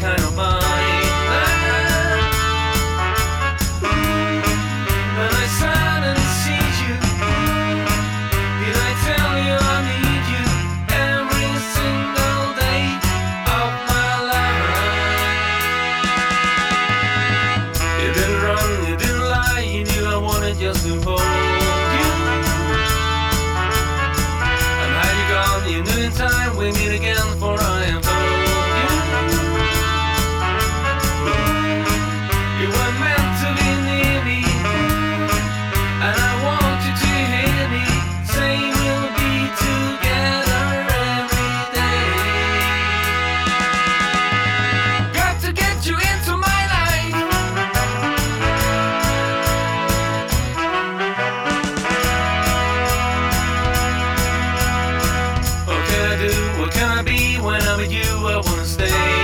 kind of fun. when I'm with you, I wanna stay.